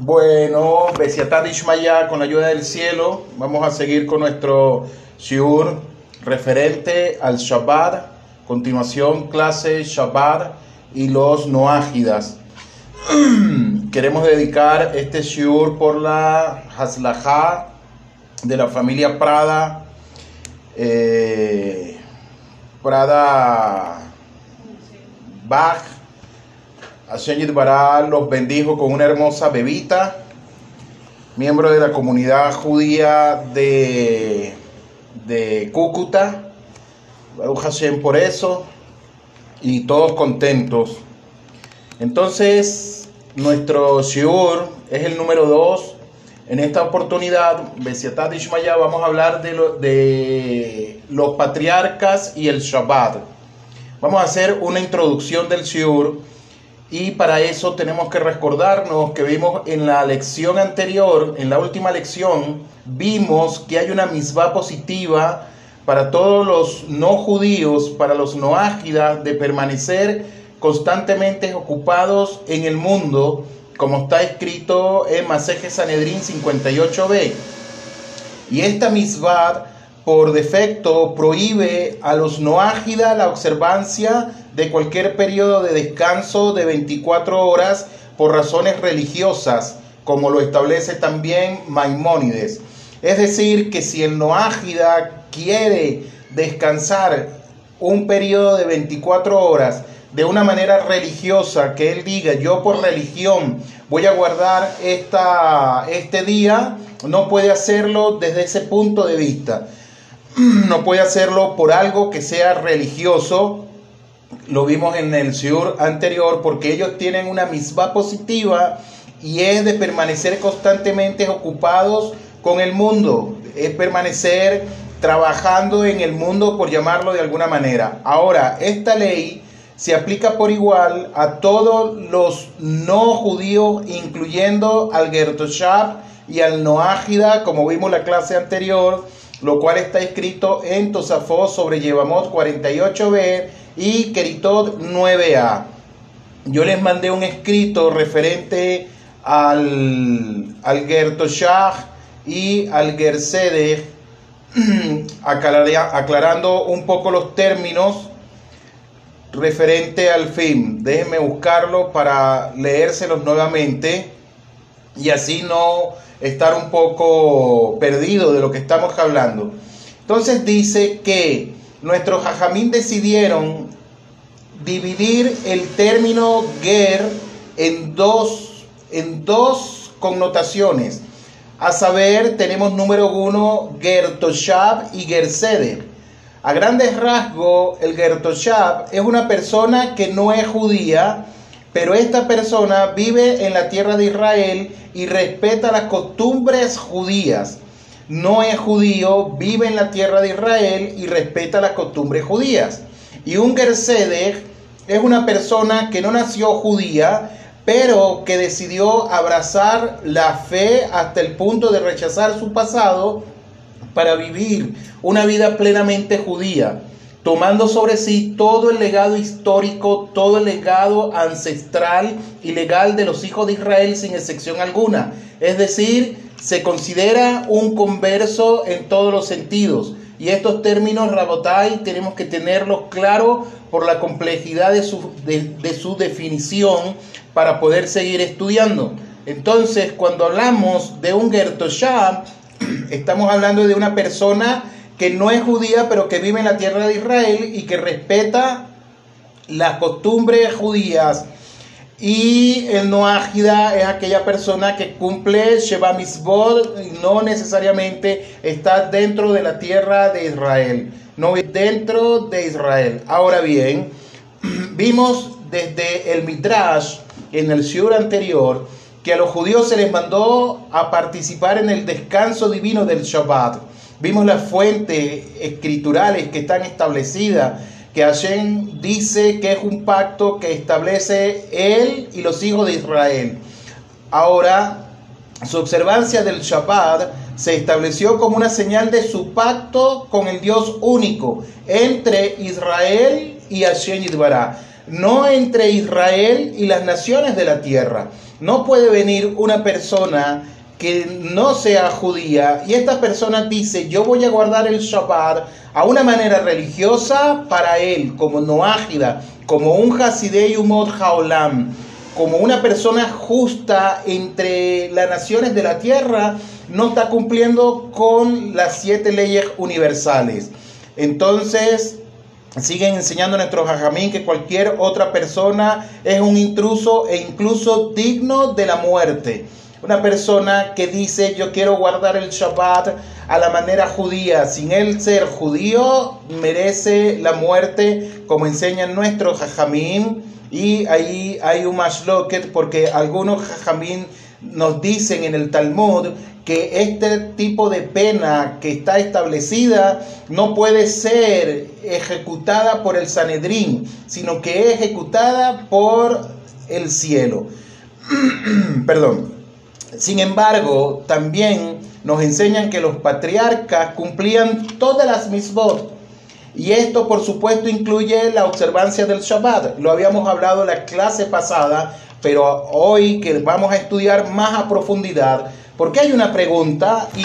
Bueno, Besiatad Ishmaya, con la ayuda del cielo, vamos a seguir con nuestro shiur referente al Shabbat. Continuación, clase Shabbat y los Noágidas. Queremos dedicar este shiur por la Haslajá de la familia Prada. eh, Prada Bach. Hashem Yitbará los bendijo con una hermosa bebita, miembro de la comunidad judía de, de Cúcuta. Hashem por eso y todos contentos. Entonces, nuestro shiur es el número 2. En esta oportunidad, Besiatat Ishmaya, vamos a hablar de, de los patriarcas y el Shabbat. Vamos a hacer una introducción del shiur y para eso tenemos que recordarnos que vimos en la lección anterior, en la última lección, vimos que hay una misma positiva para todos los no judíos, para los no ágidas, de permanecer constantemente ocupados en el mundo, como está escrito en Maseje Sanedrín 58b. Y esta misbah por defecto prohíbe a los no ágidas la observancia de cualquier periodo de descanso de 24 horas por razones religiosas, como lo establece también Maimónides. Es decir, que si el no ágida quiere descansar un periodo de 24 horas de una manera religiosa, que él diga, yo por religión voy a guardar esta, este día, no puede hacerlo desde ese punto de vista. No puede hacerlo por algo que sea religioso. Lo vimos en el Siur anterior, porque ellos tienen una misma positiva y es de permanecer constantemente ocupados con el mundo, es permanecer trabajando en el mundo, por llamarlo de alguna manera. Ahora, esta ley se aplica por igual a todos los no judíos, incluyendo al Gertoshab y al Noágida, como vimos en la clase anterior, lo cual está escrito en Tosafot sobre Yevamot 48b y Keritot 9a. Yo les mandé un escrito referente al, al Gertoshab y al Gersedech, aclara- aclarando un poco los términos referente al fin. Déjenme buscarlo para leérselos nuevamente y así no estar un poco perdido de lo que estamos hablando. Entonces dice que nuestros jajamín decidieron dividir el término ger en dos, en dos connotaciones. A saber, tenemos número uno, Gertoshab y Gersede. A grandes rasgos, el Gertoshab es una persona que no es judía, pero esta persona vive en la tierra de Israel y respeta las costumbres judías. No es judío, vive en la tierra de Israel y respeta las costumbres judías. Y un Gersedech es una persona que no nació judía, pero que decidió abrazar la fe hasta el punto de rechazar su pasado para vivir una vida plenamente judía, tomando sobre sí todo el legado histórico, todo el legado ancestral y legal de los hijos de Israel sin excepción alguna. Es decir, se considera un converso en todos los sentidos. Y estos términos, Rabotai, tenemos que tenerlos claros por la complejidad de su, de, su definición para poder seguir estudiando. Entonces, cuando hablamos de un Gertoshab, estamos hablando de una persona que no es judía, pero que vive en la tierra de Israel y que respeta las costumbres judías. Y el no ágida es aquella persona que cumple Sheba Mitzvot y no necesariamente está dentro de la tierra de Israel, no dentro de Israel. Ahora bien, vimos desde el Midrash en el Shiur anterior que a los judíos se les mandó a participar en el descanso divino del Shabbat. Vimos las fuentes escriturales que están establecidas, que Hashem dice que es un pacto que establece él y los hijos de Israel. Ahora, su observancia del Shabbat se estableció como una señal de su pacto con el Dios único entre Israel y Hashem Yitbará. no entre Israel y las naciones de la tierra. No puede venir una persona que no sea judía y esta persona dice, yo voy a guardar el Shabbat a una manera religiosa para él, como Noágida, como un Hasidei Umod Haolam, como una persona justa entre las naciones de la tierra, no está cumpliendo con las siete leyes universales. Entonces, siguen enseñando a nuestros hajamín que cualquier otra persona es un intruso e incluso digno de la muerte. Una persona que dice yo quiero guardar el Shabbat a la manera judía, sin él ser judío, merece la muerte, como enseñan nuestros hajamim. Y ahí hay un mashloket porque algunos hajamim nos dicen en el Talmud que este tipo de pena que está establecida no puede ser ejecutada por el Sanedrín, sino que es ejecutada por el cielo. Perdón. Sin embargo, también nos enseñan que los patriarcas cumplían todas las misbot. Y esto, por supuesto, incluye la observancia del Shabbat. Lo habíamos hablado en la clase pasada, pero hoy que vamos a estudiar más a profundidad, porque hay una pregunta y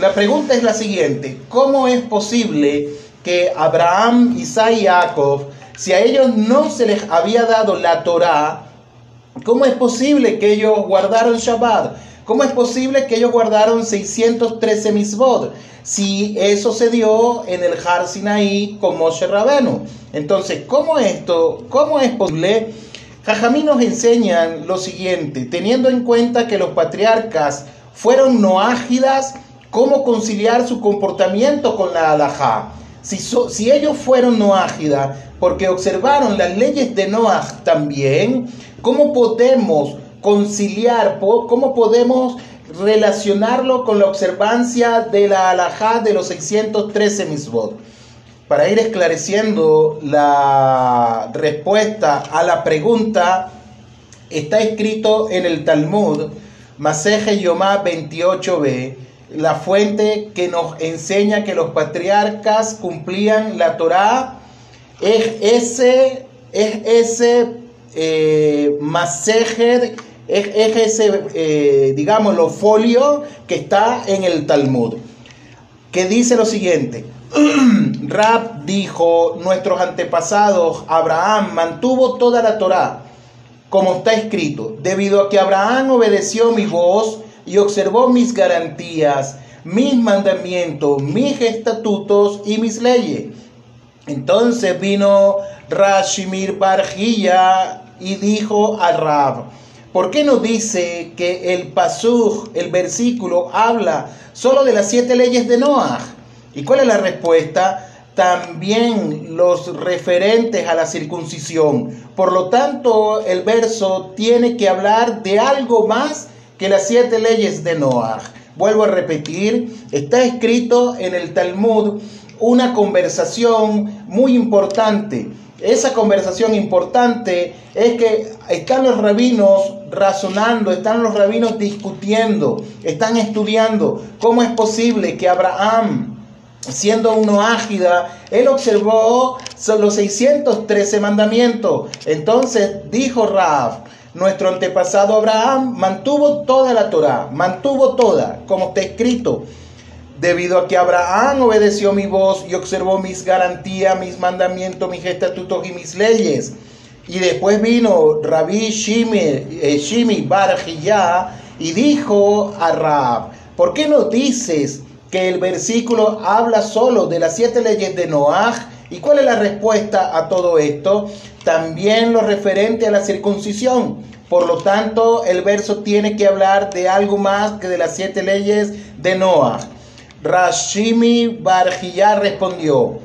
la pregunta es la siguiente, ¿cómo es posible que Abraham, Isaac y Jacob, si a ellos no se les había dado la Torá, ¿cómo es posible que ellos guardaron Shabbat? ¿Cómo es posible que ellos guardaron 613 misbod? Si eso se dio en el Har Sinaí con Moshe Rabenu. Entonces, ¿cómo esto, cómo es posible? Jajamí nos enseñan lo siguiente, teniendo en cuenta que los patriarcas fueron noágidas, cómo conciliar su comportamiento con la alajá. Si, si ellos fueron noágidas porque observaron las leyes de Noah también, ¿cómo podemos conciliar, cómo podemos relacionarlo con la observancia de la alajá de los 613 misbot? Para ir esclareciendo la respuesta a la pregunta, está escrito en el Talmud Maseje Yomá 28b, la fuente que nos enseña que los patriarcas cumplían la Torá, es ese, es ese eh, es, ese, eh, digamos, lo folio que está en el Talmud, que dice lo siguiente. Rab dijo, nuestros antepasados, Abraham mantuvo toda la Torá como está escrito, debido a que Abraham obedeció mi voz y observó mis garantías, mis mandamientos, mis estatutos y mis leyes. Entonces vino Rashimir Barjilla y dijo a Rab, ¿por qué no dice que el pasuj, el versículo, habla solo de las siete leyes de Noah? ¿Y cuál es la respuesta? También los referentes a la circuncisión. Por lo tanto, el verso tiene que hablar de algo más que las siete leyes de Noah. Vuelvo a repetir, está escrito en el Talmud una conversación muy importante. Esa conversación importante es que están los rabinos razonando, están los rabinos discutiendo, están estudiando cómo es posible que Abraham, siendo uno ágida, él observó los 613 mandamientos. Entonces dijo Raab, nuestro antepasado Abraham mantuvo toda la Torah, mantuvo toda, como está escrito. Debido a que Abraham obedeció mi voz y observó mis garantías, mis mandamientos, mis estatutos y mis leyes. Y después vino Rabí Shimi, eh, Shimi Bar y dijo a Raab, ¿por qué no dices que el versículo habla solo de las siete leyes de Noaj. ¿Y cuál es la respuesta a todo esto? También lo referente a la circuncisión. Por lo tanto, el verso tiene que hablar de algo más que de las siete leyes de Noah. Rashimi Barjillá respondió.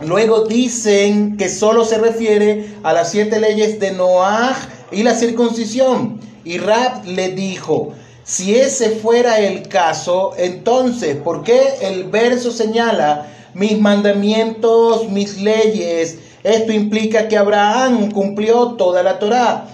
Luego dicen que solo se refiere a las siete leyes de Noah y la circuncisión. Y Rab le dijo, si ese fuera el caso, entonces, ¿por qué el verso señala mis mandamientos, mis leyes? Esto implica que Abraham cumplió toda la Torá.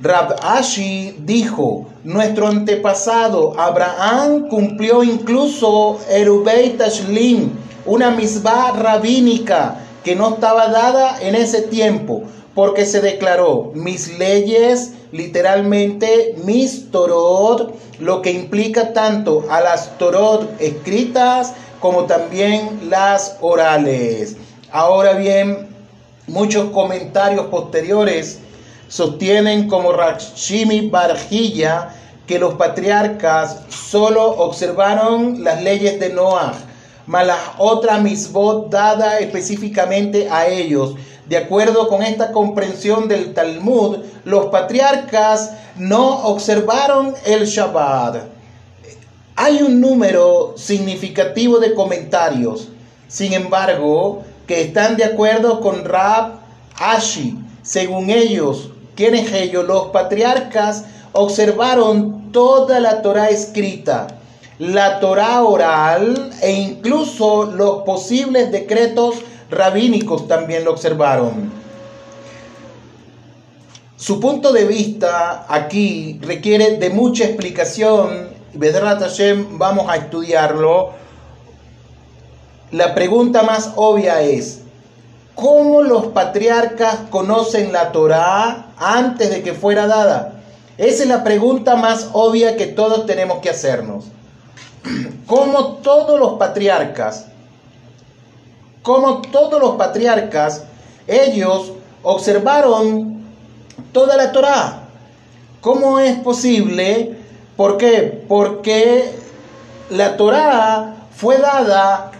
Rab Ashi dijo, nuestro antepasado Abraham cumplió incluso Erubei Tashlim, una misbah rabínica que no estaba dada en ese tiempo. porque se declaró mis leyes, literalmente mis Torot, lo que implica tanto a las Torot escritas como también las orales. Ahora bien, muchos comentarios posteriores sostienen como Rashimi Barjilla que los patriarcas solo observaron las leyes de Noah, mas las otras misbot dada específicamente a ellos. De acuerdo con esta comprensión del Talmud, los patriarcas no observaron el Shabbat. Hay un número significativo de comentarios, sin embargo, que están de acuerdo con Rab Ashi. Según ellos, quienes ellos, los patriarcas, observaron toda la Torah escrita, la Torah oral e incluso los posibles decretos rabínicos también lo observaron. Su punto de vista aquí requiere de mucha explicación. Hashem, vamos a estudiarlo. La pregunta más obvia es, ¿cómo los patriarcas conocen la Torah antes de que fuera dada? Esa es la pregunta más obvia que todos tenemos que hacernos. ¿Cómo todos los patriarcas, como todos los patriarcas, ellos observaron toda la Torah? ¿Cómo es posible? ¿Por qué? Porque la Torah fue dada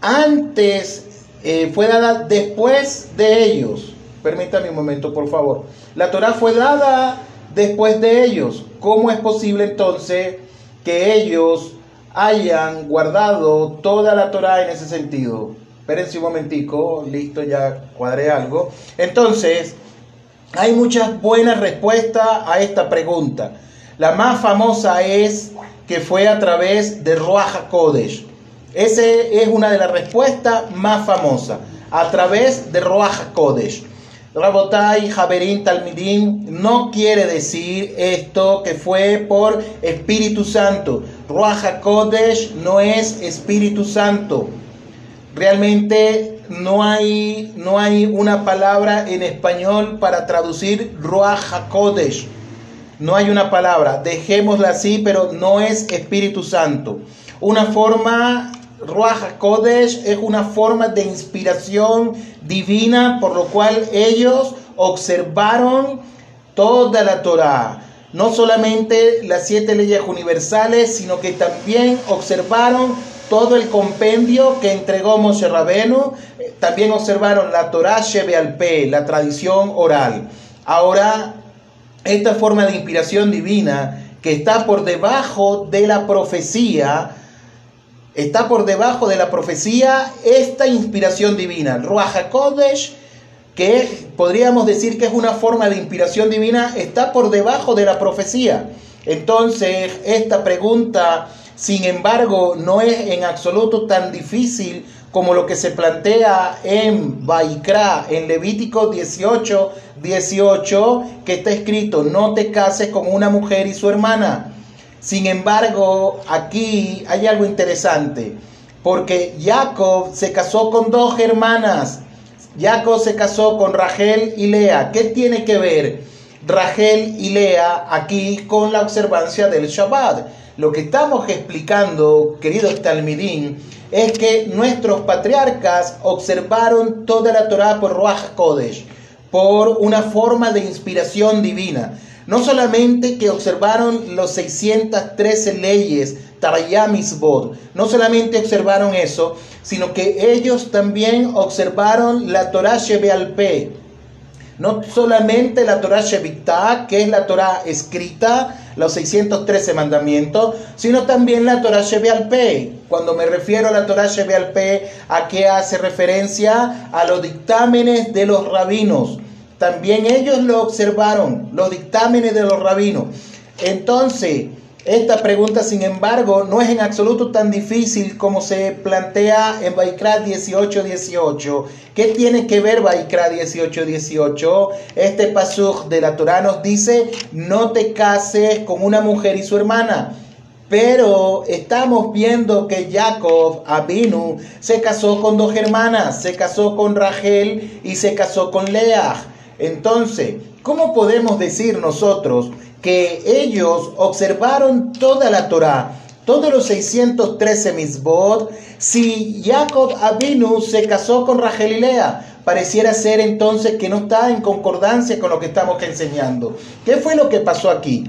antes, eh, fue dada después de ellos. Permítame un momento, por favor. La Torah fue dada después de ellos. ¿Cómo es posible entonces que ellos hayan guardado toda la Torah en ese sentido? Espérense un momentico, listo, ya cuadré algo. Entonces, hay muchas buenas respuestas a esta pregunta. La más famosa es que fue a través de Ruach Kodesh. Esa es una de las respuestas más famosas, a través de Ruach Kodesh. Rabotai, Javerín, Talmidín, no quiere decir esto que fue por Espíritu Santo. Ruach Kodesh no es Espíritu Santo. Realmente no hay, no hay una palabra en español para traducir Ruach Kodesh. No hay una palabra. Dejémosla así, pero no es Espíritu Santo. Una forma Ruach Kodesh es una forma de inspiración divina, por lo cual ellos observaron toda la Torah. No solamente las siete leyes universales, sino que también observaron todo el compendio que entregó Moshe Rabenu. También observaron la Torah Shebe la tradición oral. Ahora, esta forma de inspiración divina que está por debajo de la profecía, Está por debajo de la profecía esta inspiración divina. Ruach HaKodesh, que podríamos decir que es una forma de inspiración divina, está por debajo de la profecía. Entonces, esta pregunta, sin embargo, no es en absoluto tan difícil como lo que se plantea en Baikra, en Levítico 18, 18, que está escrito, no te cases con una mujer y su hermana sin embargo, aquí hay algo interesante, porque Jacob se casó con dos hermanas. Jacob se casó con Rachel y Lea. ¿Qué tiene que ver Rachel y Lea aquí con la observancia del Shabbat? Lo que estamos explicando, querido Talmidín, es que nuestros patriarcas observaron toda la Torah por Ruach Kodesh, por una forma de inspiración divina. No solamente que observaron los 613 leyes, Tarayamisbod, no solamente observaron eso, sino que ellos también observaron la Torah Shebealpe. No solamente la Torah Shebitá, que es la Torah escrita, los 613 mandamientos, sino también la Torah Shebealpe. Cuando me refiero a la Torah Shebealpe, ¿a qué hace referencia? A los dictámenes de los rabinos también ellos lo observaron, los dictámenes de los rabinos. Entonces, esta pregunta, sin embargo, no es en absoluto tan difícil como se plantea en Baikra 18:18. ¿Qué tiene que ver Baikra 18:18? Este pasuk de la Torah nos dice: No te cases con una mujer y su hermana. Pero estamos viendo que Jacob Abinu se casó con dos hermanas, se casó con Rachel y se casó con Leah. Entonces, ¿cómo podemos decir nosotros que ellos observaron toda la Torá, todos los 613 misbot, si Jacob Abinu se casó con Rachel y Lea? Pareciera ser entonces que no está en concordancia con lo que estamos enseñando. ¿Qué fue lo que pasó aquí?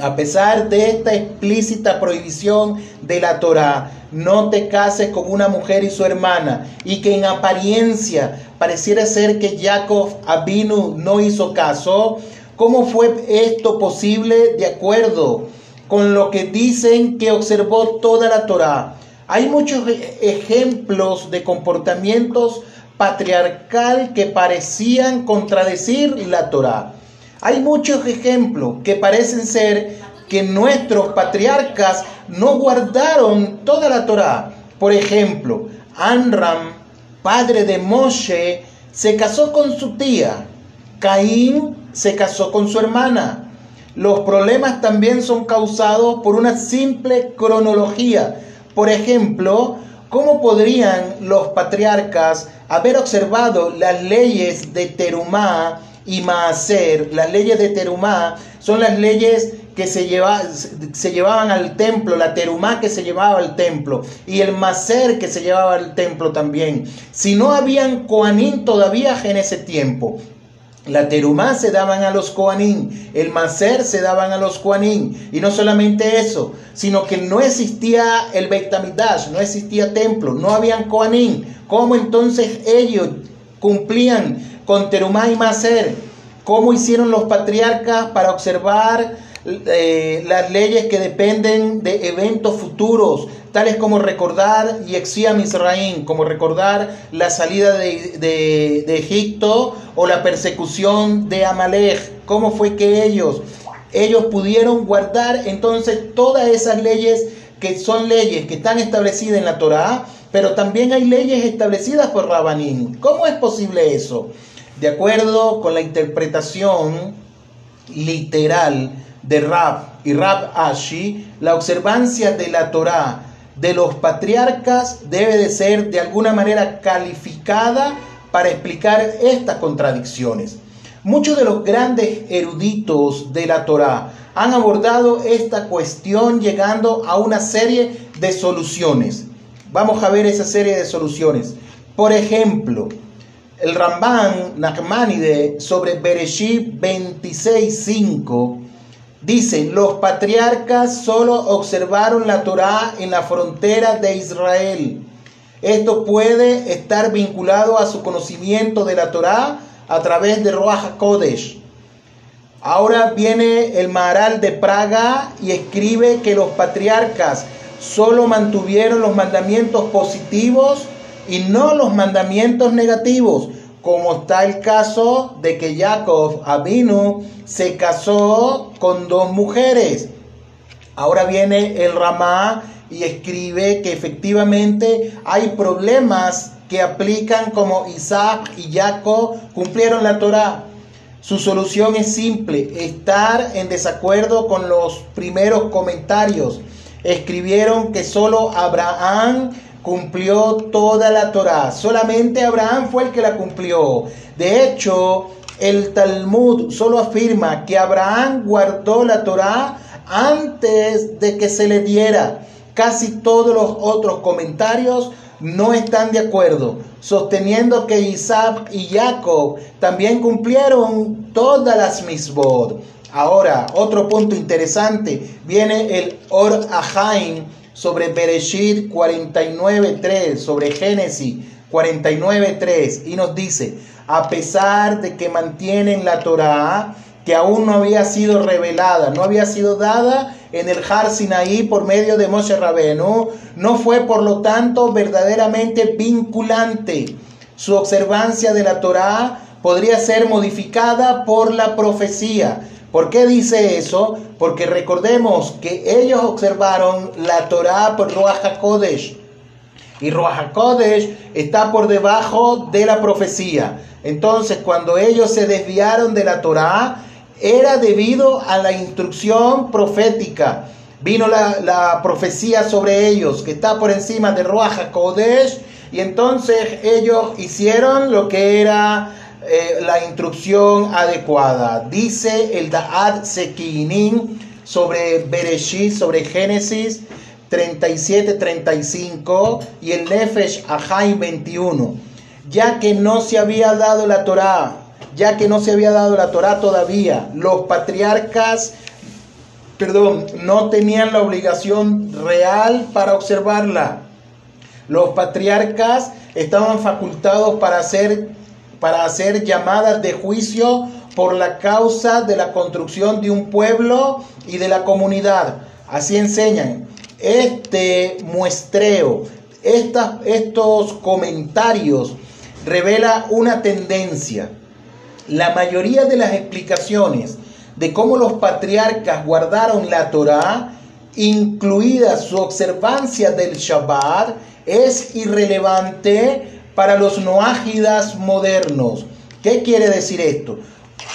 A pesar de esta explícita prohibición de la Torá, no te cases con una mujer y su hermana, y que en apariencia pareciera ser que Jacob Abinu no hizo caso, ¿cómo fue esto posible de acuerdo con lo que dicen que observó toda la Torá? Hay muchos ejemplos de comportamientos patriarcal que parecían contradecir la Torá. Hay muchos ejemplos que parecen ser que nuestros patriarcas no guardaron toda la Torá. Por ejemplo, Anram, padre de Moshe, se casó con su tía. Caín se casó con su hermana. Los problemas también son causados por una simple cronología. Por ejemplo, ¿cómo podrían los patriarcas haber observado las leyes de Terumá y Maaser, las leyes de Terumá, son las leyes que se, se llevaban al templo, la terumá que se llevaba al templo y el maser que se llevaba al templo también. Si no habían coanín todavía en ese tiempo, la terumá se daban a los coanín, el maser se daban a los coanín. Y no solamente eso, sino que no existía el Beit no existía templo, no habían coanín. ¿Cómo entonces ellos cumplían con Terumá y Maser, cómo hicieron los patriarcas para observar eh, las leyes que dependen de eventos futuros, tales como recordar Yexia Misraín, como recordar la salida de, de, Egipto o la persecución de Amalek, cómo fue que ellos, ellos pudieron guardar entonces todas esas leyes que son leyes que están establecidas en la Torá, pero también hay leyes establecidas por Rabanín. ¿Cómo es posible eso? De acuerdo con la interpretación literal de Rab y Rab Ashi, la observancia de la Torá de los patriarcas debe de ser de alguna manera calificada para explicar estas contradicciones. Muchos de los grandes eruditos de la Torá han abordado esta cuestión llegando a una serie de soluciones. Vamos a ver esa serie de soluciones. Por ejemplo, el Ramban Nachmanide sobre Bereshit 26.5 dice, los patriarcas solo observaron la Torá en la frontera de Israel. Esto puede estar vinculado a su conocimiento de la Torá a través de Roach Kodesh. Ahora viene el Maharal de Praga y escribe que los patriarcas solo mantuvieron los mandamientos positivos y no los mandamientos negativos, como está el caso de que Jacob Abinu se casó con dos mujeres. Ahora viene el Ramá y escribe que efectivamente hay problemas que aplican como Isaac y Jacob cumplieron la Torah. Su solución es simple, estar en desacuerdo con los primeros comentarios. Escribieron que solo Abraham cumplió toda la Torá. Solamente Abraham fue el que la cumplió. De hecho, el Talmud solo afirma que Abraham guardó la Torá antes de que se le diera. Casi todos los otros comentarios no están de acuerdo, sosteniendo que Isaac y Jacob también cumplieron todas las misbod. Ahora, otro punto interesante, viene el Or Ahaim sobre Bereshit 49.3, sobre Génesis 49.3, y nos dice, a pesar de que mantienen la Torah, que aún no había sido revelada, no había sido dada en el Har Sinaí por medio de Moshe Rabenu, no fue por lo tanto verdaderamente vinculante. Su observancia de la Torah podría ser modificada por la profecía. ¿Por qué dice eso? Porque recordemos que ellos observaron la Torah por Ruach HaKodesh. Y Ruach HaKodesh está por debajo de la profecía. Entonces, cuando ellos se desviaron de la Torah, era debido a la instrucción profética. Vino la, profecía sobre ellos, que está por encima de Ruach HaKodesh. Y entonces ellos hicieron lo que era eh, la instrucción adecuada. Dice el Da'ad Sekinin sobre Bereshit, sobre Génesis 37-35 y el Nefesh Ahai 21. Ya que no se había dado la Torá, ya que no se había dado la Torá todavía, los patriarcas, perdón, no tenían la obligación real para observarla. Los patriarcas estaban facultados para hacer, para hacer llamadas de juicio por la causa de la construcción de un pueblo y de la comunidad. Así enseñan. Este muestreo, estos comentarios revela una tendencia. La mayoría de las explicaciones de cómo los patriarcas guardaron la Torá, incluida su observancia del Shabbat, es irrelevante para los noágidas modernos. ¿Qué quiere decir esto?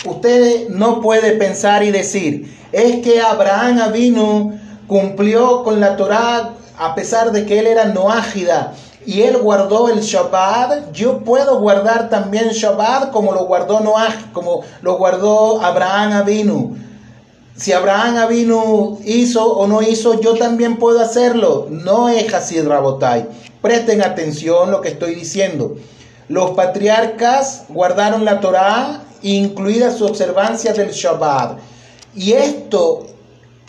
Usted no puede pensar y decir, es que Abraham vino, cumplió con la Torá a pesar de que él era noágida y él guardó el Shabbat, yo puedo guardar también Shabbat como lo guardó Noah, como lo guardó Abraham Avinu. Si Abraham Avinu hizo o no hizo, yo también puedo hacerlo. No es así, Rabotai. Presten atención lo que estoy diciendo. Los patriarcas guardaron la Torá, incluida su observancia del Shabbat. Y esto,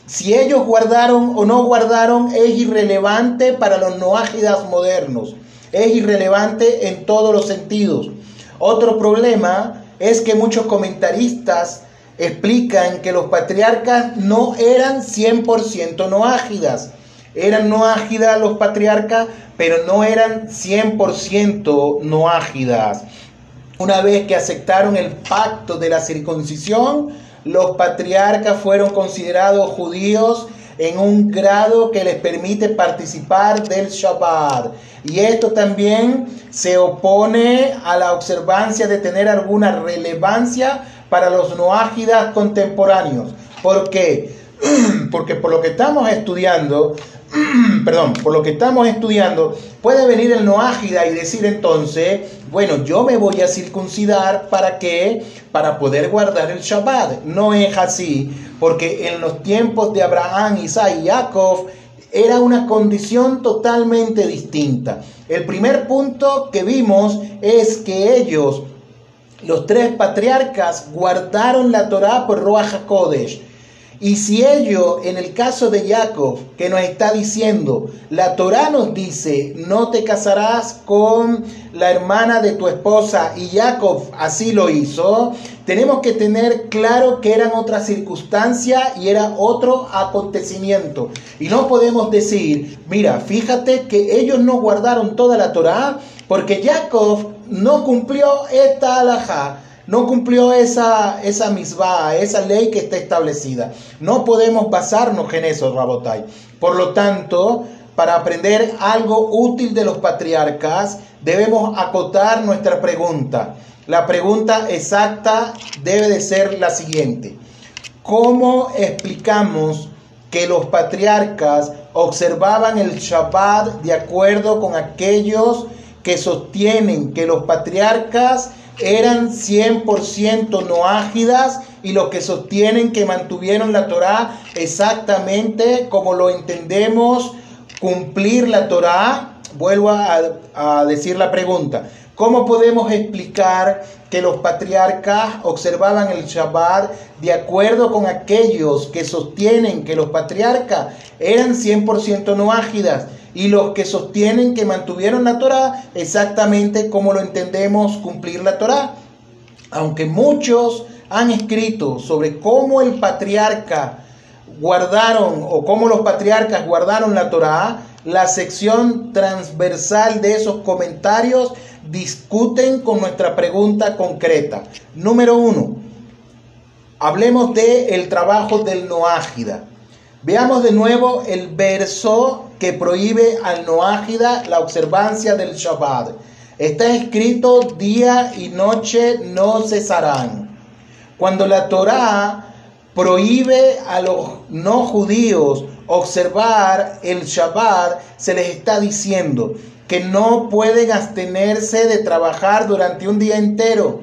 si ellos guardaron o no guardaron, es irrelevante para los noágidas modernos. Es irrelevante en todos los sentidos. Otro problema es que muchos comentaristas explican que los patriarcas no eran 100% noágidas. Eran noágidas los patriarcas, pero no eran 100% noágidas. Una vez que aceptaron el pacto de la circuncisión, los patriarcas fueron considerados judíos en un grado que les permite participar del Shabbat. Y esto también se opone a la observancia de tener alguna relevancia para los noágidas contemporáneos. ¿Por qué? Porque por lo que estamos estudiando, perdón, por lo que estamos estudiando, puede venir el noágida y decir entonces, bueno, yo me voy a circuncidar para qué? Para poder guardar el Shabbat. No es así, porque en los tiempos de Abraham, Isaac y Jacob era una condición totalmente distinta. El primer punto que vimos es que ellos, los tres patriarcas, guardaron la Torá por Ruach HaKodesh y si ello, en el caso de Jacob, que nos está diciendo, la Torá nos dice, no te casarás con la hermana de tu esposa, y Jacob así lo hizo, tenemos que tener claro que eran otras circunstancias y era otro acontecimiento. Y no podemos decir, mira, fíjate que ellos no guardaron toda la Torá, porque Jacob no cumplió esta alhaja no cumplió esa, esa misma, esa ley que está establecida. No podemos basarnos en eso, Rabotai. Por lo tanto, para aprender algo útil de los patriarcas, debemos acotar nuestra pregunta. La pregunta exacta debe de ser la siguiente. ¿Cómo explicamos que los patriarcas observaban el Shabbat de acuerdo con aquellos que sostienen que los patriarcas eran 100% no ágidas y los que sostienen que mantuvieron la Torá exactamente como lo entendemos cumplir la Torá, vuelvo a, decir la pregunta, ¿cómo podemos explicar que los patriarcas observaban el Shabbat de acuerdo con aquellos que sostienen que los patriarcas eran 100% no ágidas? Y los que sostienen que mantuvieron la Torá exactamente como lo entendemos cumplir la Torá. Aunque muchos han escrito sobre cómo el patriarca guardaron o cómo los patriarcas guardaron la Torá, la sección transversal de esos comentarios discuten con nuestra pregunta concreta. Número uno, hablemos de el trabajo del Noágida. Veamos de nuevo el verso que prohíbe al noágida la observancia del Shabbat. Está escrito día y noche no cesarán. Cuando la Torá prohíbe a los no judíos observar el Shabbat, se les está diciendo que no pueden abstenerse de trabajar durante un día entero.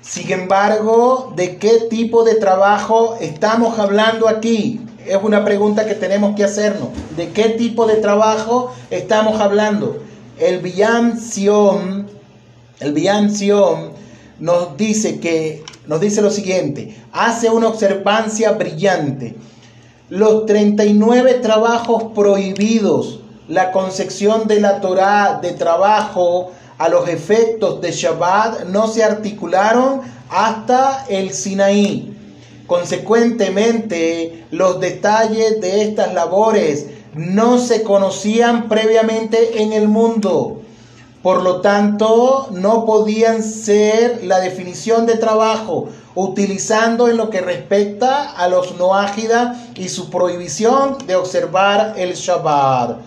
Sin embargo, ¿de qué tipo de trabajo estamos hablando aquí? Es una pregunta que tenemos que hacernos. ¿De qué tipo de trabajo estamos hablando? El Biyam Sion, el nos dice que nos dice lo siguiente, hace una observancia brillante. Los 39 trabajos prohibidos, la concepción de la Torá de trabajo a los efectos de Shabbat no se articularon hasta el Sinaí. Consecuentemente, los detalles de estas labores no se conocían previamente en el mundo. Por lo tanto, no podían ser la definición de trabajo utilizando en lo que respecta a los noágida y su prohibición de observar el Shabbat.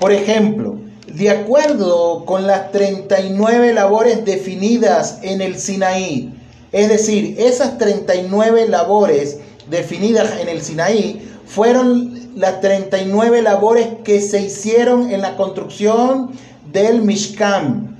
Por ejemplo, de acuerdo con las 39 labores definidas en el Sinaí, es decir, esas 39 labores definidas en el Sinaí fueron las 39 labores que se hicieron en la construcción del Mishkan.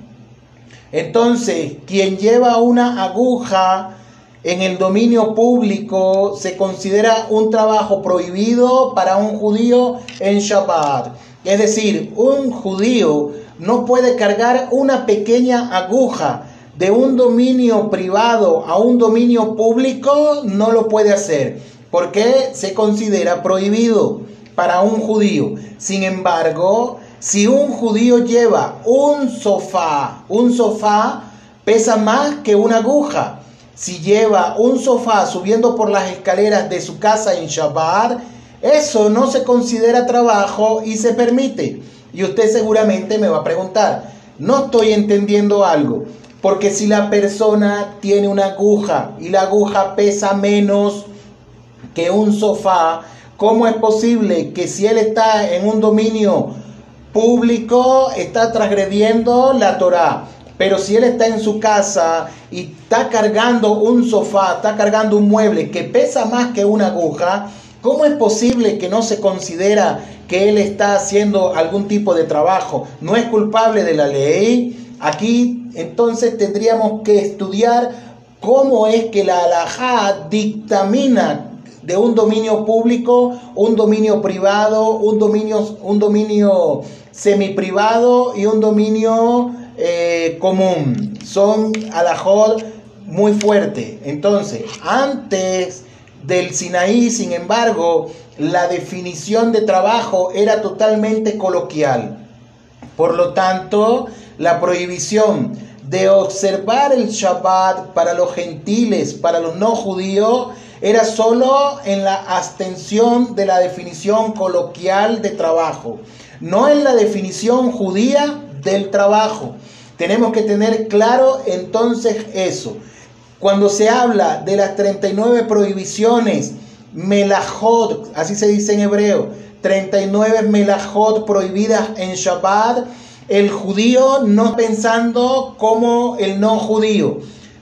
Entonces, quien lleva una aguja en el dominio público se considera un trabajo prohibido para un judío en Shabbat. Es decir, un judío no puede cargar una pequeña aguja de un dominio privado a un dominio público, no lo puede hacer, porque se considera prohibido para un judío. Sin embargo, si un judío lleva un sofá, un sofá pesa más que una aguja. Si lleva un sofá subiendo por las escaleras de su casa en Shabbat, eso no se considera trabajo y se permite. Y usted seguramente me va a preguntar, no estoy entendiendo algo, porque si la persona tiene una aguja y la aguja pesa menos que un sofá, ¿cómo es posible que si él está en un dominio público está transgrediendo la Torah. Pero si él está en su casa y está cargando un sofá, está cargando un mueble que pesa más que una aguja, ¿cómo es posible que no se considera que él está haciendo algún tipo de trabajo? ¿No es culpable de la ley? Aquí entonces tendríamos que estudiar cómo es que la alajá dictamina de un dominio público, un dominio privado, un dominio, un dominio semiprivado y un dominio eh, común. Son alajot muy fuerte. Entonces, antes del Sinaí, sin embargo, la definición de trabajo era totalmente coloquial. Por lo tanto, la prohibición de observar el Shabbat para los gentiles, para los no judíos, era solo en la abstención de la definición coloquial de trabajo, no en la definición judía del trabajo. Tenemos que tener claro entonces eso. Cuando se habla de las 39 prohibiciones, melajot, así se dice en hebreo, 39 melajot prohibidas en Shabbat, el judío no pensando como el no judío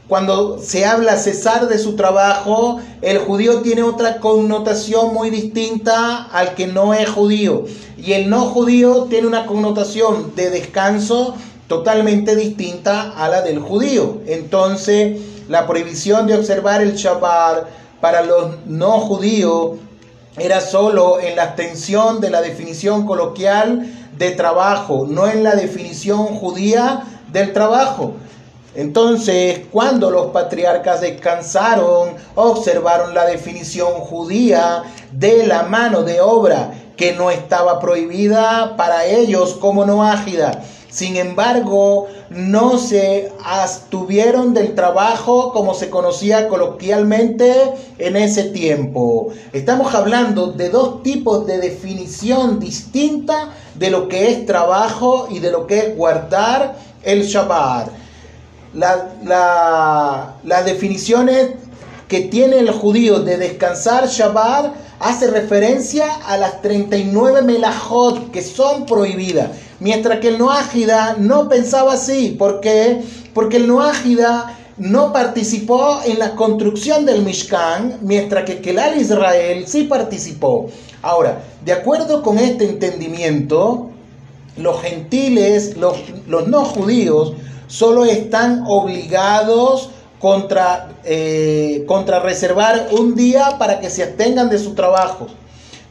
cuando se habla cesar de su trabajo, el judío tiene otra connotación muy distinta al que no es judío. Y el no judío tiene una connotación de descanso totalmente distinta a la del judío. Entonces, la prohibición de observar el Shabbat para los no judíos era solo en la extensión de la definición coloquial de trabajo, no en la definición judía del trabajo. Entonces, cuando los patriarcas descansaron, observaron la definición judía de la mano de obra que no estaba prohibida para ellos como no ágida. Sin embargo, no se abstuvieron del trabajo como se conocía coloquialmente en ese tiempo. Estamos hablando de dos tipos de definición distinta de lo que es trabajo y de lo que es guardar el Shabbat la, las definiciones que tiene el judío de descansar Shabbat hace referencia a las 39 melajot que son prohibidas. Mientras que el Noágida no pensaba así. ¿Por qué? Porque el Noágida no participó en la construcción del Mishkan, mientras que Kelal Israel sí participó. Ahora, de acuerdo con este entendimiento, los gentiles, los, los no judíos, solo están obligados contra, eh, contra reservar un día para que se abstengan de su trabajo.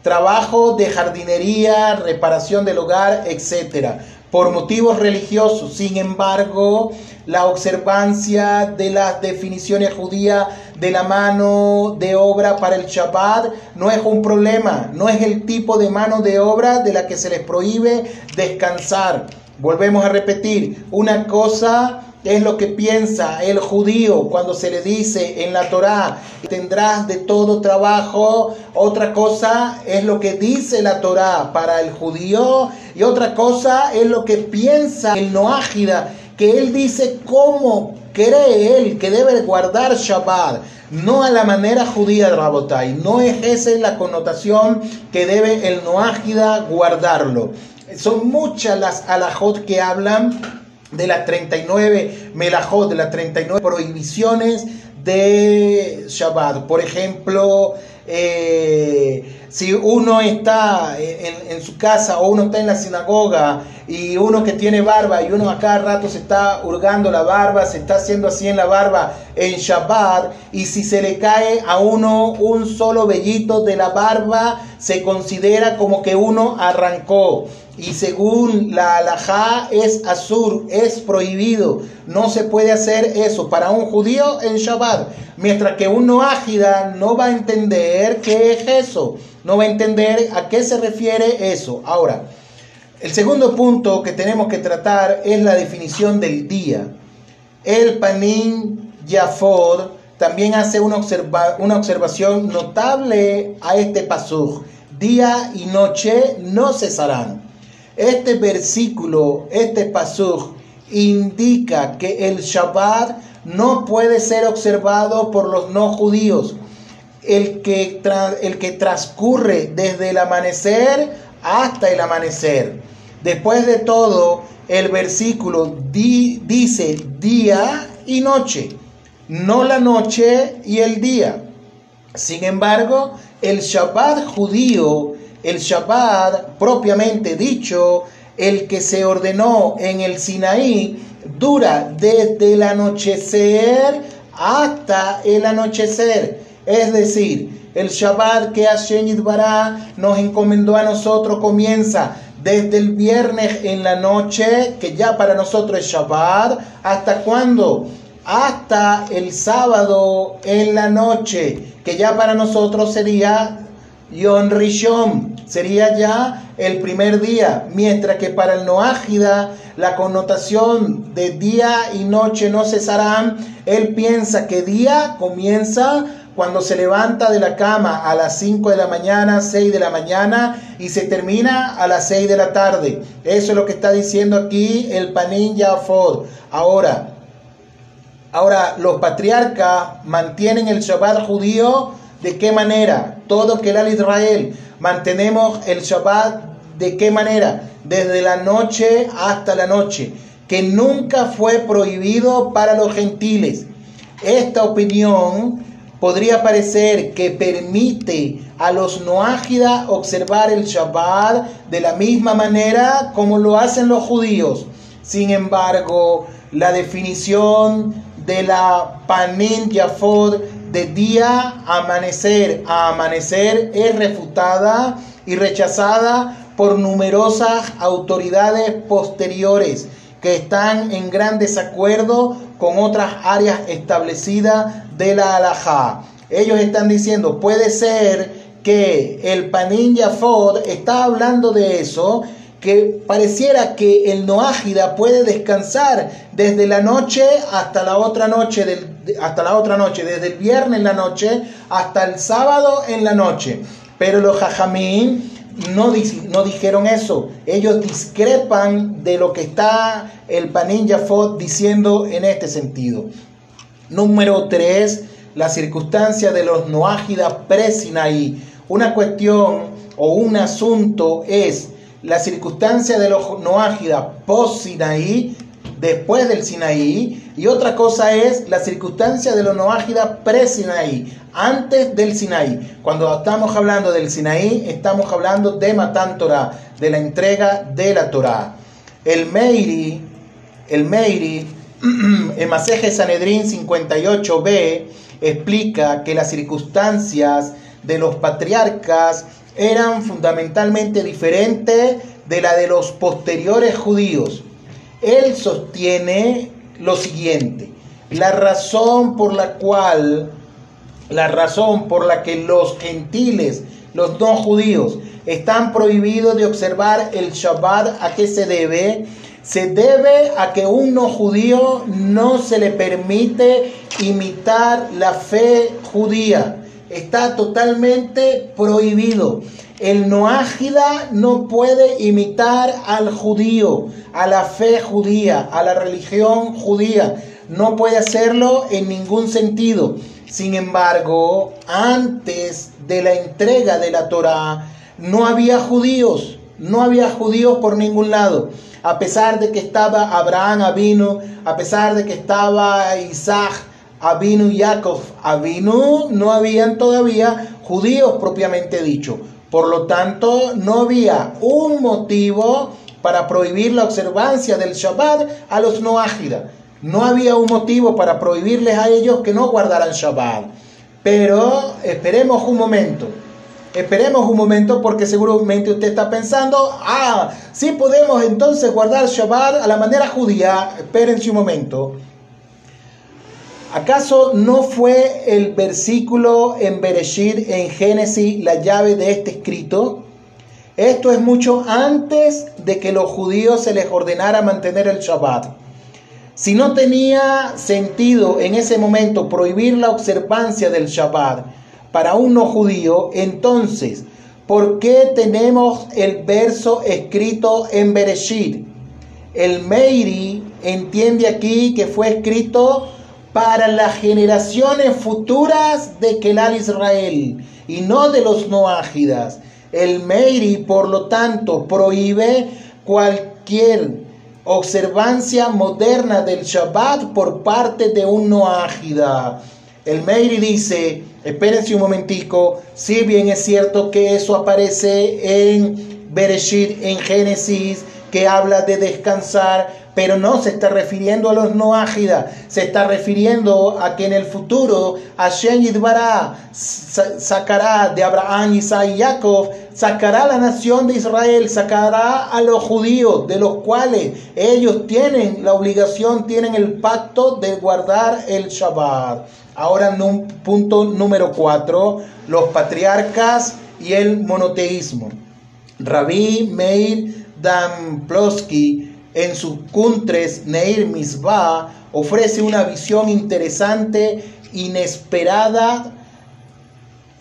Trabajo de jardinería, reparación del hogar, etc. Por motivos religiosos. Sin embargo, la observancia de las definiciones judías de la mano de obra para el Shabbat no es un problema, no es el tipo de mano de obra de la que se les prohíbe descansar. Volvemos a repetir, una cosa es lo que piensa el judío cuando se le dice en la Torá, tendrás de todo trabajo. Otra cosa es lo que dice la Torá para el judío y otra cosa es lo que piensa el noágida, que él dice cómo cree él que debe guardar Shabbat. No a la manera judía de Rabotai, no es esa la connotación que debe el noágida guardarlo. Son muchas las alajot que hablan de las 39 melajot, de las 39 prohibiciones de Shabbat. Por ejemplo, eh, si uno está en, su casa o uno está en la sinagoga y uno que tiene barba y uno a cada rato se está hurgando la barba, se está haciendo así en la barba en Shabbat y si se le cae a uno un solo vellito de la barba, se considera como que uno arrancó. Y según la alajá es azur, es prohibido. No se puede hacer eso para un judío en Shabbat. Mientras que un noágida no va a entender qué es eso. No va a entender a qué se refiere eso. Ahora, el segundo punto que tenemos que tratar es la definición del día. El Panin Yafod también hace una, una observación notable a este pasuk. Día y noche no cesarán. Este versículo, este pasuk, indica que el Shabbat no puede ser observado por los no judíos. El que, el que transcurre desde el amanecer hasta el amanecer. Después de todo, el versículo dice día y noche, no la noche y el día. Sin embargo, el Shabbat judío el Shabbat propiamente dicho, el que se ordenó en el Sinaí, dura desde el anochecer hasta el anochecer. Es decir, el Shabbat que Hashem Yitbará nos encomendó a nosotros comienza desde el viernes en la noche, que ya para nosotros es Shabbat, ¿hasta cuándo? Hasta el sábado en la noche, que ya para nosotros sería Yon Rishon sería ya el primer día, mientras que para el Noágida la connotación de día y noche no cesarán. Él piensa que día comienza cuando se levanta de la cama a las 5 de la mañana, 6 de la mañana y se termina a las 6 de la tarde. Eso es lo que está diciendo aquí el Panin Yafod. Ahora, ahora los patriarcas mantienen el Shabbat judío ¿De qué manera? Todo que el Israel. Mantenemos el Shabbat. ¿De qué manera? Desde la noche hasta la noche. Que nunca fue prohibido para los gentiles. Esta opinión podría parecer que permite a los noágidas observar el Shabbat de la misma manera como lo hacen los judíos. Sin embargo, la definición de la Panin Yafod de día amanecer a amanecer es refutada y rechazada por numerosas autoridades posteriores que están en gran desacuerdo con otras áreas establecidas de la alajá. Ellos están diciendo, puede ser que el Panin Yafod está hablando de eso que pareciera que el noágida puede descansar desde la noche hasta la otra noche, del, hasta la otra noche, desde el viernes en la noche hasta el sábado en la noche. Pero los jajamín no, no dijeron eso. Ellos discrepan de lo que está el Panin Yafot diciendo en este sentido. Número 3. La circunstancia de los noágidas pre-Sinaí. Una cuestión o un asunto es la circunstancia de los Noágidas post-Sinaí, después del Sinaí, y otra cosa es la circunstancia de los Noágidas pre-Sinaí, antes del Sinaí. Cuando estamos hablando del Sinaí, estamos hablando de Matan Torah, de la entrega de la Torah. El Meiri, el Meiri en Maseje Sanedrín 58b explica que las circunstancias de los patriarcas eran fundamentalmente diferentes de la de los posteriores judíos. Él sostiene lo siguiente, la razón por la cual, la razón por la que los gentiles, los no judíos, están prohibidos de observar el Shabbat, ¿a qué se debe? Se debe a que un no judío no se le permite imitar la fe judía. Está totalmente prohibido. El noágida no puede imitar al judío, a la fe judía, a la religión judía. No puede hacerlo en ningún sentido. Sin embargo, antes de la entrega de la Torá, no había judíos, no había judíos por ningún lado. A pesar de que estaba Abraham Avino, a pesar de que estaba Isaac Avinu y Jacob Avinu, no habían todavía judíos propiamente dicho. Por lo tanto, no había un motivo para prohibir la observancia del Shabbat a los no ágida. No había un motivo para prohibirles a ellos que no guardaran Shabbat. Pero esperemos un momento. Esperemos un momento porque seguramente usted está pensando, ah, sí podemos entonces guardar Shabbat a la manera judía. Espérense un momento. ¿Acaso no fue el versículo en Bereshit, en Génesis, la llave de este escrito? Esto es mucho antes de que los judíos se les ordenara mantener el Shabbat. Si no tenía sentido en ese momento prohibir la observancia del Shabbat para un no judío, entonces, ¿por qué tenemos el verso escrito en Bereshit? El Meiri entiende aquí que fue escrito para las generaciones futuras de Kelal Israel y no de los noágidas. El Meiri, por lo tanto, prohíbe cualquier observancia moderna del Shabbat por parte de un noágida. El Meiri dice, espérense un momentico, si bien es cierto que eso aparece en Bereshit, en Génesis, que habla de descansar, pero no se está refiriendo a los no ágida, se está refiriendo a que en el futuro Hashem Yidbará sacará de Abraham, Isaac y Jacob, sacará la nación de Israel, sacará a los judíos, de los cuales ellos tienen la obligación, tienen el pacto de guardar el Shabbat. Ahora, punto número cuatro, los patriarcas y el monoteísmo. Rabí Meir Damplowski en sus Kuntres Neir Misbah ofrece una visión interesante, inesperada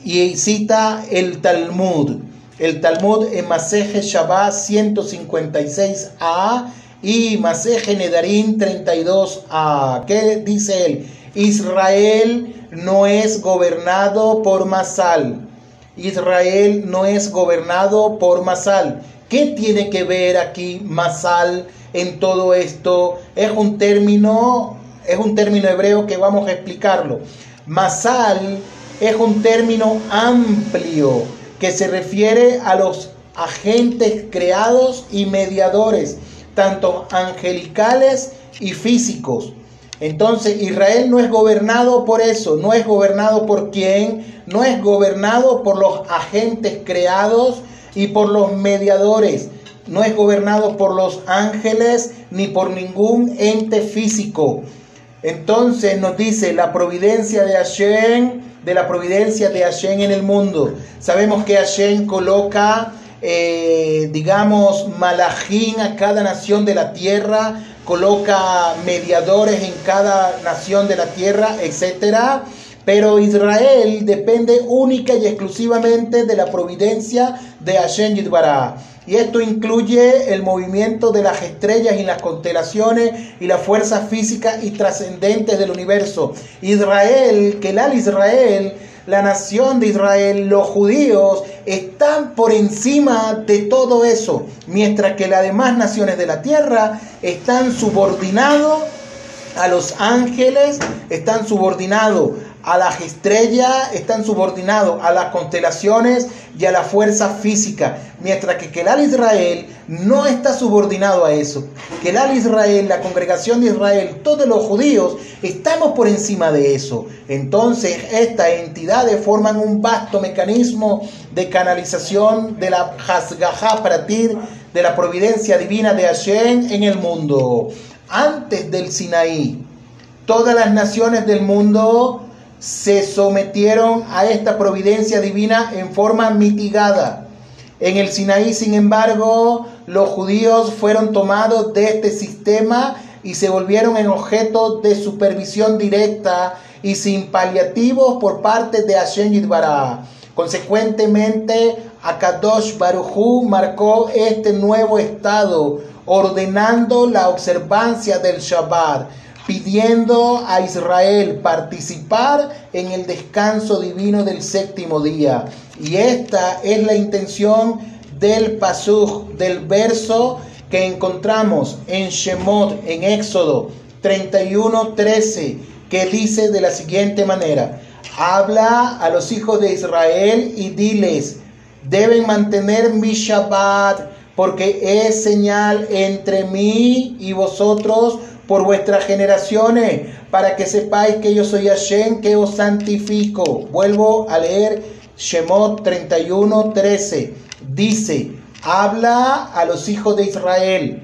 y cita el Talmud. El Talmud en Maseje Shabbat 156a y Maseje Nedarim 32a. ¿Qué dice él? Israel no es gobernado por Masal. Israel no es gobernado por Masal. ¿Qué tiene que ver aquí Masal en todo esto? Es un término, es un término hebreo que vamos a explicarlo. Masal es un término amplio que se refiere a los agentes creados y mediadores, tanto angelicales y físicos. Entonces Israel no es gobernado por eso, no es gobernado por quién, no es gobernado por los agentes creados y por los mediadores. No es gobernado por los ángeles ni por ningún ente físico. Entonces nos dice la providencia de Hashem, de la providencia de Hashem en el mundo. Sabemos que Hashem coloca, eh, digamos, malajín a cada nación de la tierra, coloca mediadores en cada nación de la tierra, etcétera pero Israel depende única y exclusivamente de la providencia de Hashem Yidbará. Y esto incluye el movimiento de las estrellas y las constelaciones y las fuerzas físicas y trascendentes del universo. Israel, que el Israel, la nación de Israel, los judíos, están por encima de todo eso, mientras que las demás naciones de la tierra están subordinados a los ángeles, están subordinados a las estrellas están subordinados a las constelaciones y a la fuerza física, mientras que Kelal Israel no está subordinado a eso. Kelal Israel, la congregación de Israel, todos los judíos estamos por encima de eso. Entonces, estas entidades forman un vasto mecanismo de canalización de la Hasgajá a partir de la providencia divina de Hashem en el mundo. Antes del Sinaí, todas las naciones del mundo se sometieron a esta providencia divina en forma mitigada. En el Sinaí, sin embargo, los judíos fueron tomados de este sistema y se volvieron en objeto de supervisión directa y sin paliativos por parte de Hashem Yitbará. Consecuentemente, Akadosh Baruchu marcó este nuevo estado, ordenando la observancia del Shabbat pidiendo a Israel participar en el descanso divino del séptimo día. Y esta es la intención del pasuj, del verso que encontramos en Shemot, en Éxodo 31, 13, que dice de la siguiente manera, habla a los hijos de Israel y diles, deben mantener mi Shabbat, porque es señal entre mí y vosotros por vuestras generaciones, para que sepáis que yo soy Hashem, que os santifico. Vuelvo a leer Shemot 31, 13. Dice, habla a los hijos de Israel.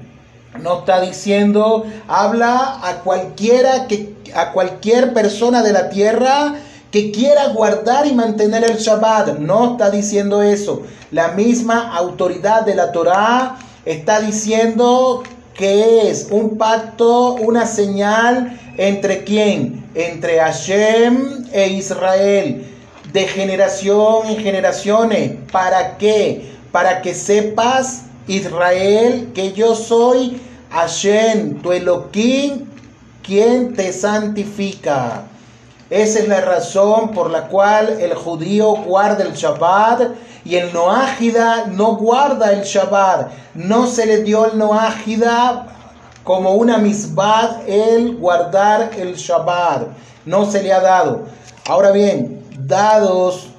No está diciendo, habla a cualquiera que a cualquier persona de la tierra que quiera guardar y mantener el Shabbat. No está diciendo eso. La misma autoridad de la Torá está diciendo que es un pacto, una señal entre quién? Entre Hashem e Israel, de generación en generaciones. ¿Para qué? Para que sepas, Israel, que yo soy Hashem, tu Elohim, quien te santifica. Esa es la razón por la cual el judío guarda el Shabbat y el Noágida no guarda el Shabbat. No se le dio el Noágida como una misbad el guardar el Shabbat. No se le ha dado. Ahora bien, dados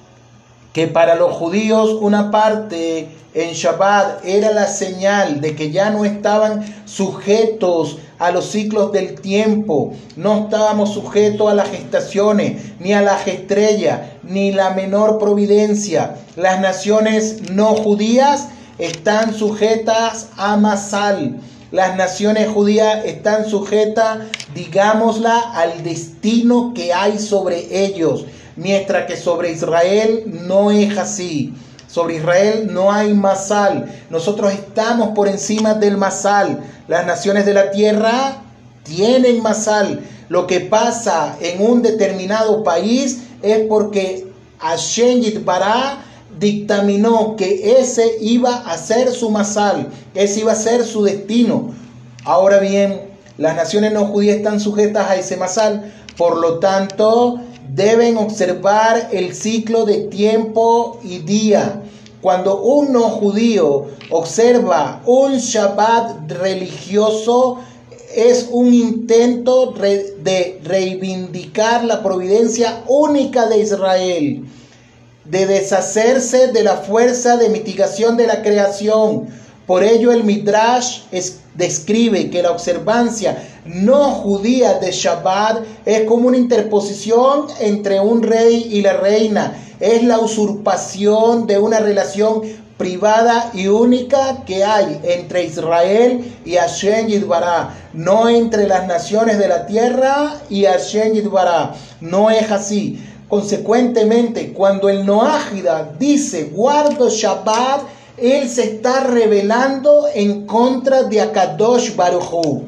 que para los judíos una parte en Shabbat era la señal de que ya no estaban sujetos a los ciclos del tiempo, no estábamos sujetos a las gestaciones, ni a las estrellas, ni la menor providencia. Las naciones no judías están sujetas a Masal. Las naciones judías están sujetas, digámosla, al destino que hay sobre ellos, mientras que sobre Israel no es así. Sobre Israel no hay masal. Nosotros estamos por encima del masal. Las naciones de la tierra tienen masal. Lo que pasa en un determinado país es porque Hashem Yitbará dictaminó que ese iba a ser su masal, ese iba a ser su destino. Ahora bien, las naciones no judías están sujetas a ese masal, por lo tanto, deben observar el ciclo de tiempo y día. Cuando un no judío observa un Shabbat religioso, es un intento de reivindicar la providencia única de Israel, de deshacerse de la fuerza de mitigación de la creación. Por ello el Midrash describe que la observancia no judía de Shabbat es como una interposición entre un rey y la reina. Es la usurpación de una relación privada y única que hay entre Israel y Hashem Yidbará, no entre las naciones de la tierra y Hashem. No es así. Consecuentemente, cuando el Noágida dice guardo Shabbat, él se está revelando en contra de Akadosh Baruchu.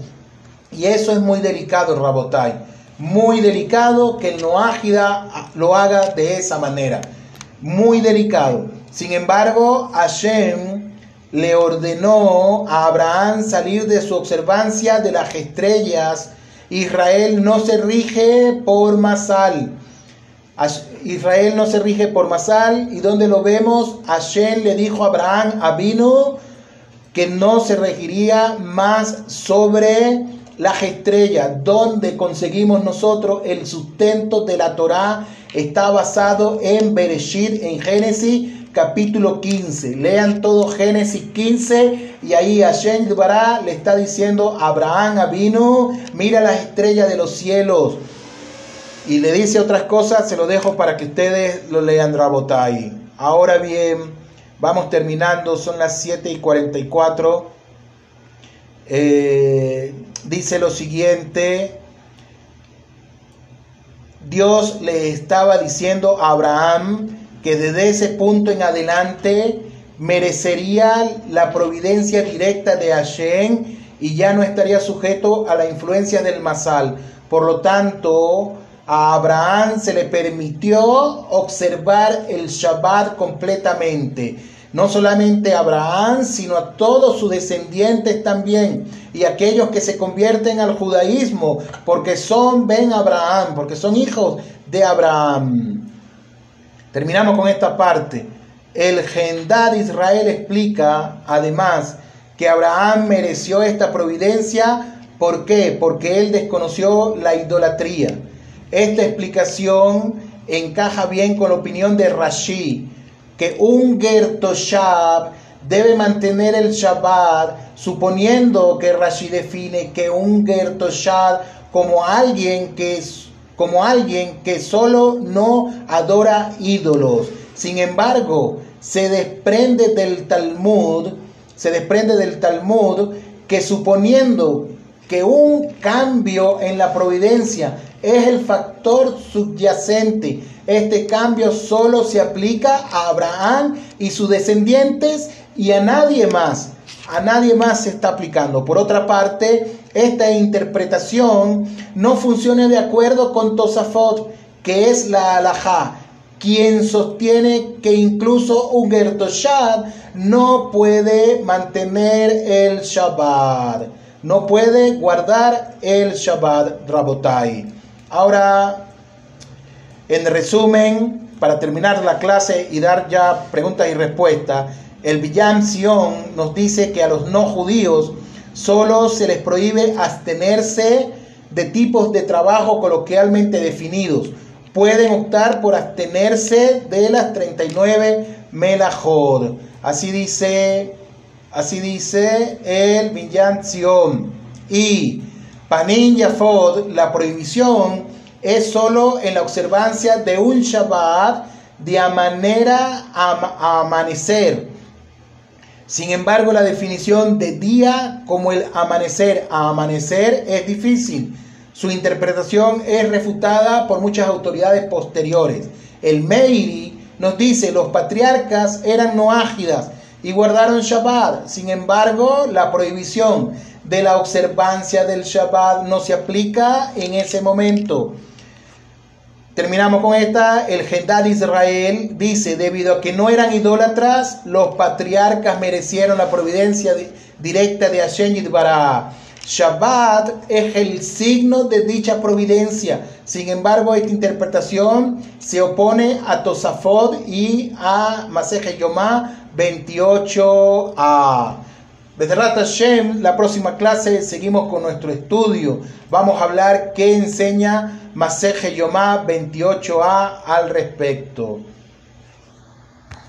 Y eso es muy delicado, Rabotai. Muy delicado que el Noágida lo haga de esa manera. Muy delicado. Sin embargo, Hashem le ordenó a Abraham salir de su observancia de las estrellas. Israel no se rige por Masal. Israel no se rige por Masal. ¿Y donde lo vemos? Hashem le dijo a Abraham, a Vino, que no se regiría más sobre las estrellas, donde conseguimos nosotros el sustento de la Torá, está basado en Bereshit, en Génesis capítulo 15. Lean todo Génesis 15 y ahí Hashem Dvará le está diciendo a Abraham, vino, mira las estrellas de los cielos. Y le dice otras cosas, se lo dejo para que ustedes lo lean Rabotai. Ahora bien, vamos terminando, son las 7 y 44. Eh, dice lo siguiente, Dios le estaba diciendo a Abraham que desde ese punto en adelante merecería la providencia directa de Hashem y ya no estaría sujeto a la influencia del Masal. Por lo tanto, a Abraham se le permitió observar el Shabbat completamente. No solamente a Abraham, sino a todos sus descendientes también. Y aquellos que se convierten al judaísmo, porque son Ben Abraham, porque son hijos de Abraham. Terminamos con esta parte. El Gendad de Israel explica, además, que Abraham mereció esta providencia. ¿Por qué? Porque él desconoció la idolatría. Esta explicación encaja bien con la opinión de Rashi, que un Gertoshab debe mantener el Shabbat, suponiendo que Rashi define que un Gertoshab como alguien que como alguien que solo no adora ídolos. Sin embargo, se desprende del Talmud, se desprende del Talmud que suponiendo que un cambio en la providencia es el factor subyacente. Este cambio solo se aplica a Abraham y sus descendientes y a nadie más. A nadie más se está aplicando. Por otra parte, esta interpretación no funciona de acuerdo con Tosafot, que es la alajá, quien sostiene que incluso un Gertoshad no puede mantener el Shabbat no puede guardar el Shabbat Rabotai. Ahora, en resumen, para terminar la clase y dar ya preguntas y respuestas, el Villan Sion nos dice que a los no judíos solo se les prohíbe abstenerse de tipos de trabajo coloquialmente definidos. Pueden optar por abstenerse de las 39 melajod. Así dice Así dice el Binyan Y Panin Yafod, la prohibición es solo en la observancia de un Shabbat de manera a, amanecer. Sin embargo, la definición de día como el amanecer a amanecer es difícil. Su interpretación es refutada por muchas autoridades posteriores. El Meiri nos dice los patriarcas eran noágidas y guardaron Shabbat. Sin embargo, la prohibición de la observancia del Shabbat no se aplica en ese momento. Terminamos con esta. El Gendad de Israel dice, debido a que no eran idólatras, los patriarcas merecieron la providencia directa de Hashem Yidbará. Shabbat es el signo de dicha providencia. Sin embargo, esta interpretación se opone a Tosafot y a Maseje Yomá 28a. Bezrat Hashem, la próxima clase seguimos con nuestro estudio. Vamos a hablar qué enseña Maseje Yomá 28a al respecto.